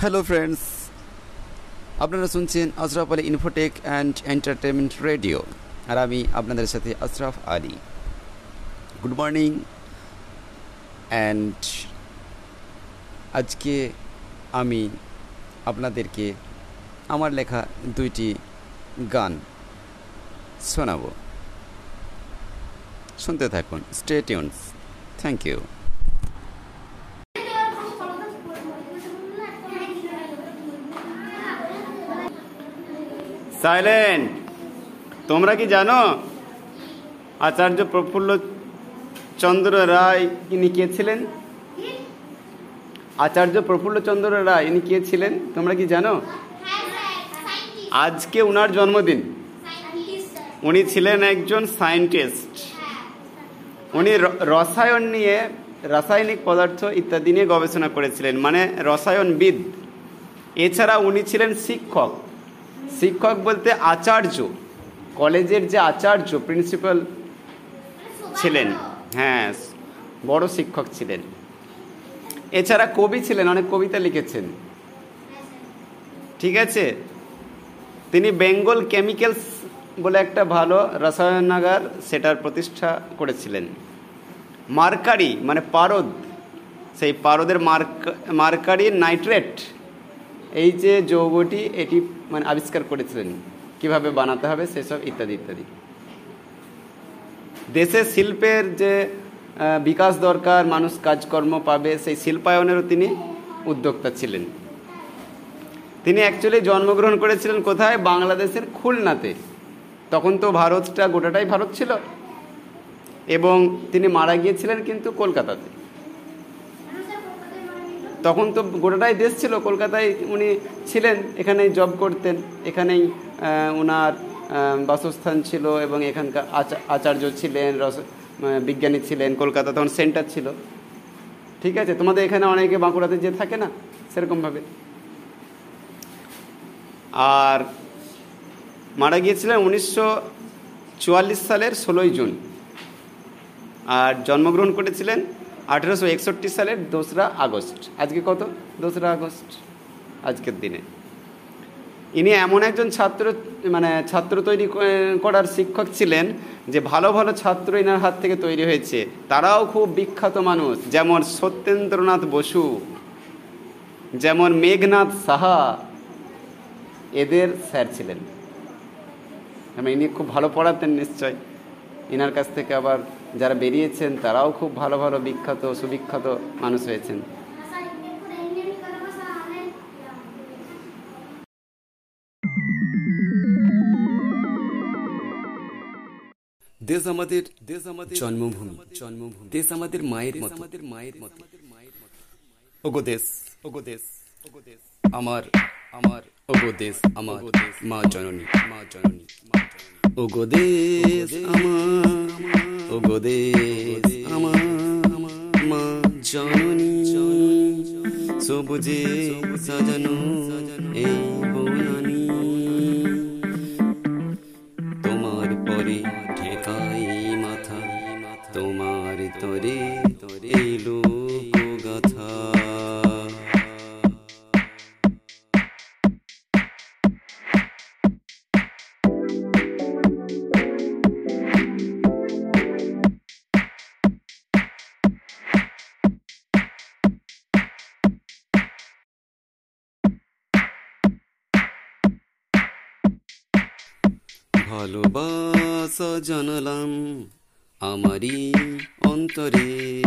Hello friends আপনারা শুনছেন Ashraf Ali infotech and entertainment radio আর আমি আপনাদের সাথে Ashraf Ali. Good morning and আজকে আমি আপনাদেরকে আমার লেখা দুইটি গান শোনাবো। শুনতে থাকুন। Stay tuned thank you silent তোমরা কি জানো? আচার্য প্রফুল্ল চন্দ্র রায় ইনি কে ছিলেন? আচার্য প্রফুল্ল চন্দ্র রায় ইনি কে ছিলেন? তোমরা কি জানো? আজকে উনার জন্মদিন। উনি ছিলেন একজন সায়েন্টিস্ট। উনি রসায়ন নিয়ে রাসায়নিক পদার্থ ইত্যাদি নিয়ে গবেষণা করেছিলেন মানে রসায়নবিদ। এছাড়া উনি ছিলেন শিক্ষক। শিক্ষক বলতে আচার্য। কলেজের যে আচার্য প্রিন্সিপাল ছিলেন। হ্যাঁ বড় শিক্ষক ছিলেন। এছাড়া কবি ছিলেন, অনেক কবিতা লিখেছেন। ঠিক আছে? তিনি বেঙ্গল কেমিক্যালস বলে একটা ভালো রসায়নাগার সেটার প্রতিষ্ঠা করেছিলেন। মার্কারি মানে পারদ। সেই পারদের মার্ক, মার্কারি নাইট্রেট। এই যে যৌগটি এটি মানে আবিষ্কার করেছিলেন, কীভাবে বানাতে হবে, সেসব ইত্যাদি ইত্যাদি। দেশে শিল্পের যে বিকাশ দরকার, মানুষ কাজকর্ম পাবে, সেই শিল্পায়নেরও তিনি উদ্যোক্তা ছিলেন। তিনি অ্যাকচুয়ালি জন্মগ্রহণ করেছিলেন কোথায়? বাংলাদেশের খুলনাতে। তখন তো ভারতটা গোটাটাই ভারত ছিল। এবং তিনি মারা গিয়েছিলেন কিন্তু কলকাতাতে। তখন তো গোটাটাই দেশ ছিল, কলকাতায় উনি ছিলেন, এখানেই জব করতেন, এখানেই ওনার বাসস্থান ছিল এবং এখানকার আচা- আচার্য ছিলেন, রস বিজ্ঞানী ছিলেন, কলকাতা তখন সেন্টার ছিল। ঠিক আছে? তোমাদের এখানে অনেকে বাঁকুড়াতে যে থাকে না? সেরকমভাবে আর মারা গিয়েছিলেন উনিশশো চুয়াল্লিশ সালের ষোলোই জুন। আর জন্মগ্রহণ করেছিলেন আঠেরোশো একষট্টি সালের দোসরা আগস্ট। আজকে কত? দোসরা আগস্ট। আজকের দিনে। ইনি এমন একজন ছাত্র মানে ছাত্র তৈরি করার শিক্ষক ছিলেন যে ভালো ভালো ছাত্র এনার হাত থেকে তৈরি হয়েছে। তারাও খুব বিখ্যাত মানুষ, যেমন সত্যেন্দ্রনাথ বসু, যেমন মেঘনাথ সাহা। এদের স্যার ছিলেন। মানে ইনি খুব ভালো পড়াতেন নিশ্চয়। ইনার কাছ থেকে আবার যারা বেরিয়েছেন, তারাও খুব ভালো ভালো বিখ্যাত, সুবিখ্যাত মানুষ হয়েছেন। দেশ আমাদের দেশ আমাদের জন্মভূমি জন্মভূমি। দেশ আমাদের মায়ের মতো। আমাদের মায়ের মতো। ওগো দেশ ওগো দেশ ওগো দেশ। আমার আমার, ওগো দেশ, আমার মা জননী মা জননী মা জননী। ওগো দেশ আমার ওগো দেশ আমার মা জননী সবুজে সাজানো এই বনানি ভালোবাসা জানালাম আমারই অন্তরে।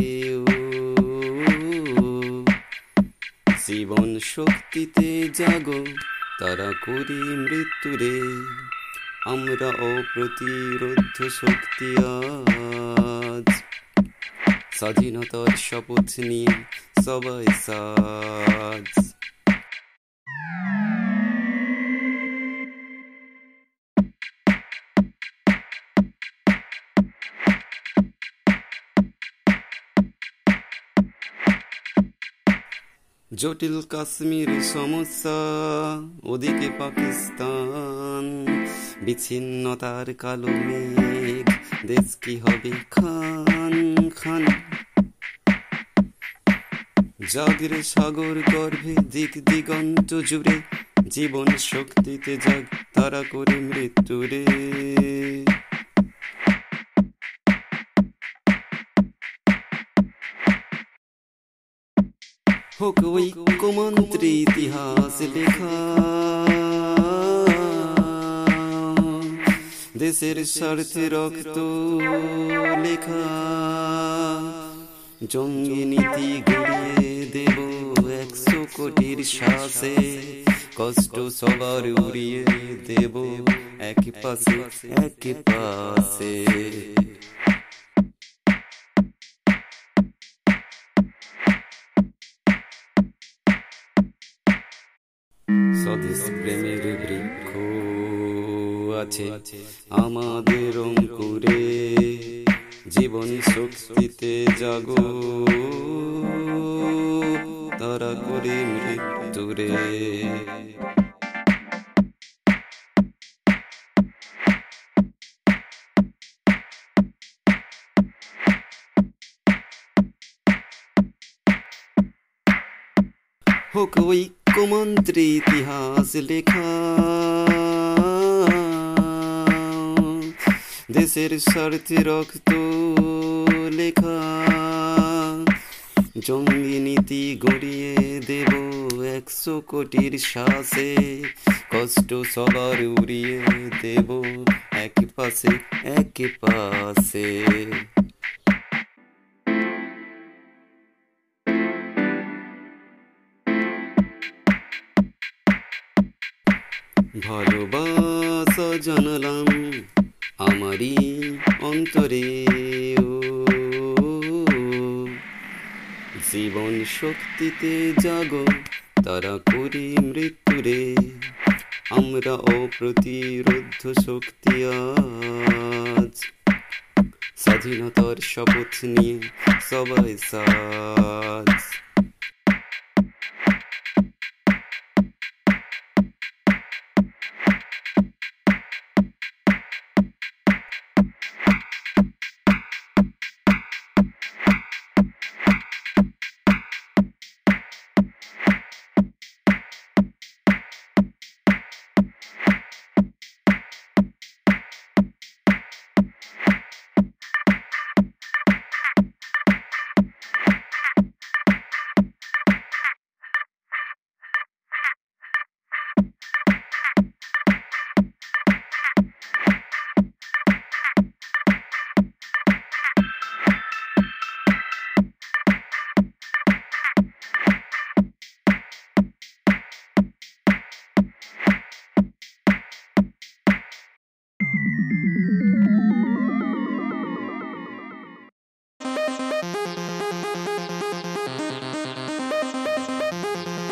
জীবন শক্তিতে জাগো, তারা করি মৃত্যুরে। আমরা অপ্রতিরোধ শক্তি আজ। স্বাধীনতার শপথ নিয়ে সবাই সাজ। জটিল কাশ্মীর সমস্যা, ওদিকে পাকিস্তান। বিচ্ছিন্নতার কালো মেঘ, দেশ কি হবে খান খান? জাগরে সাগর গর্ভে দিক দিগন্ত জুড়ে, জীবন শক্তিতে জাগ, তারা করে মৃত্যুরে হোক ঐক্যমন্ত্রী ইতিহাস লেখা দেশের স্বার্থে রক্ত লেখা জঙ্গি নীতি গড়িয়ে দেব একশো কোটির শ্বাসে কষ্ট সবার উড়িয়ে দেব এক পাশে এক পাশে স্বদেশ প্রেমের বৃক্ষ আছে আমাদের অঙ্কুরে। জীবন শক্তিতে জাগো। তারা করে মৃত্যুরে হোক ঐক্যমন্ত্রী ইতিহাস লেখা। দেশের স্বার্থে রক্ত লেখা। জঙ্গি নীতি গড়িয়ে দেব একশো কোটির শ্বাসে কষ্ট সবার উড়িয়ে দেব এক পাশে এক পাশে। ভালোবাসা জানালাম আমারই অন্তরে জীবন শক্তিতে জাগো, তারা করি মৃত্যুরে। আমরা অপ্রতিরোধ শক্তি আজ। স্বাধীনতার শপথ নিয়ে সবাই সাজ।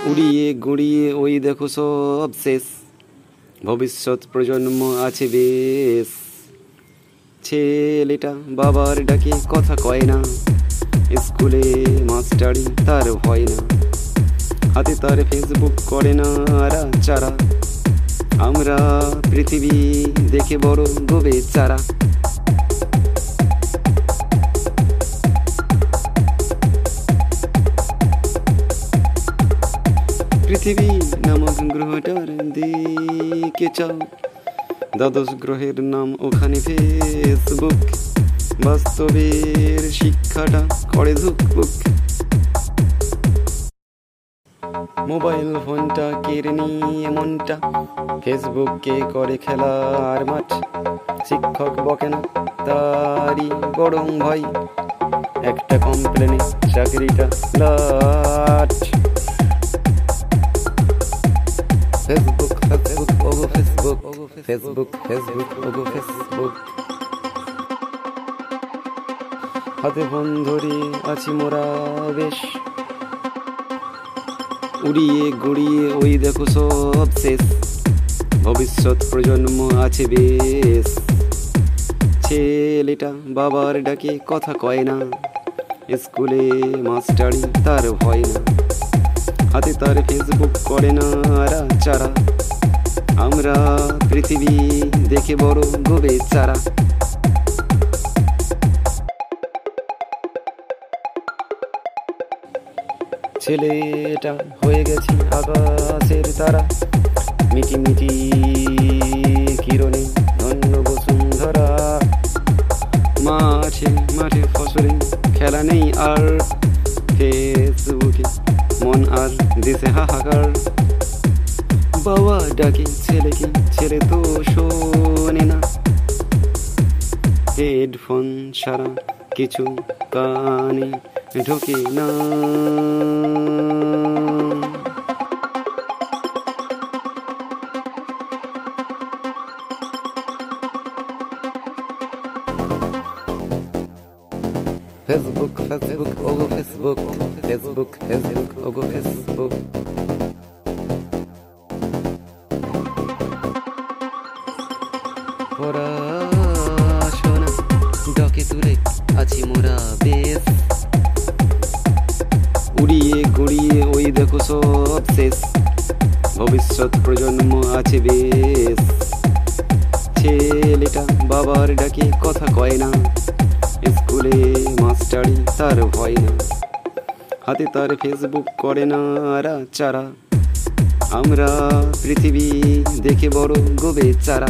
উড়িয়ে, গুড়িয়ে, ওই দেখো সব শেষ। ভবিষ্যৎ প্রজন্ম আছে বেশ। ছেলেটা বাবার ডাকে কথা কয় না। স্কুলে মাস্টারি তার ভয় না। হাতে তার ফেসবুক করে না আরা চারা আমরা পৃথিবী দেখে বড় গোবে চারা পৃথিবী নামক গ্রহটার দিকে চাও? দ্বাদশ গ্রহের নাম ওখানে ফেসবুক বাস্তবের শিক্ষাটা করে ধুকপুক মোবাইল ফোনটা কেড়ে নিয়ে মনটা ফেসবুককে করে খেলার মাঠ। শিক্ষক বকে না, তারই বরং ভয়। একটা কমপ্লেনে চাকরিটা লাট। ফেসবুক ফেসবুক ওগো ফেসবুক হাতে ফোন ধরে আছি মোরা বেশ। উড়িয়ে গড়িয়ে ওই দেখো সব শেষ। ভবিষ্যৎ প্রজন্ম আছে বেশ। ছেলেটা বাবার ডাকে কথা কয় না। স্কুলে মাস্টারি তার ভয় না। হাতে তার ফেসবুক করে না চারা আমরা পৃথিবী দেখে বড় গোবে চারা ছেলেটা হয়ে গেছি আকাশের তারা। ছাড়া কিছু কানে ঢোকে না। ফেসবুক ফেসবুক ওগো ফেসবুক ফেসবুক ফেসবুক ওগো ফেসবুক পড়াশোনা আছি মোরা বেশ উড়িয়ে গড়িয়ে ওই দেখো সব শেষ। ভবিষ্যৎ প্রজন্ম আছে বেশ। ছেলেটা বাবার ডাকে কথা কয় না। স্কুলে মাস্টারি তার ভয় না। হাতে তার ফেসবুক করে না আরা চারা। আমরা পৃথিবী দেখে বড় গোবে চারা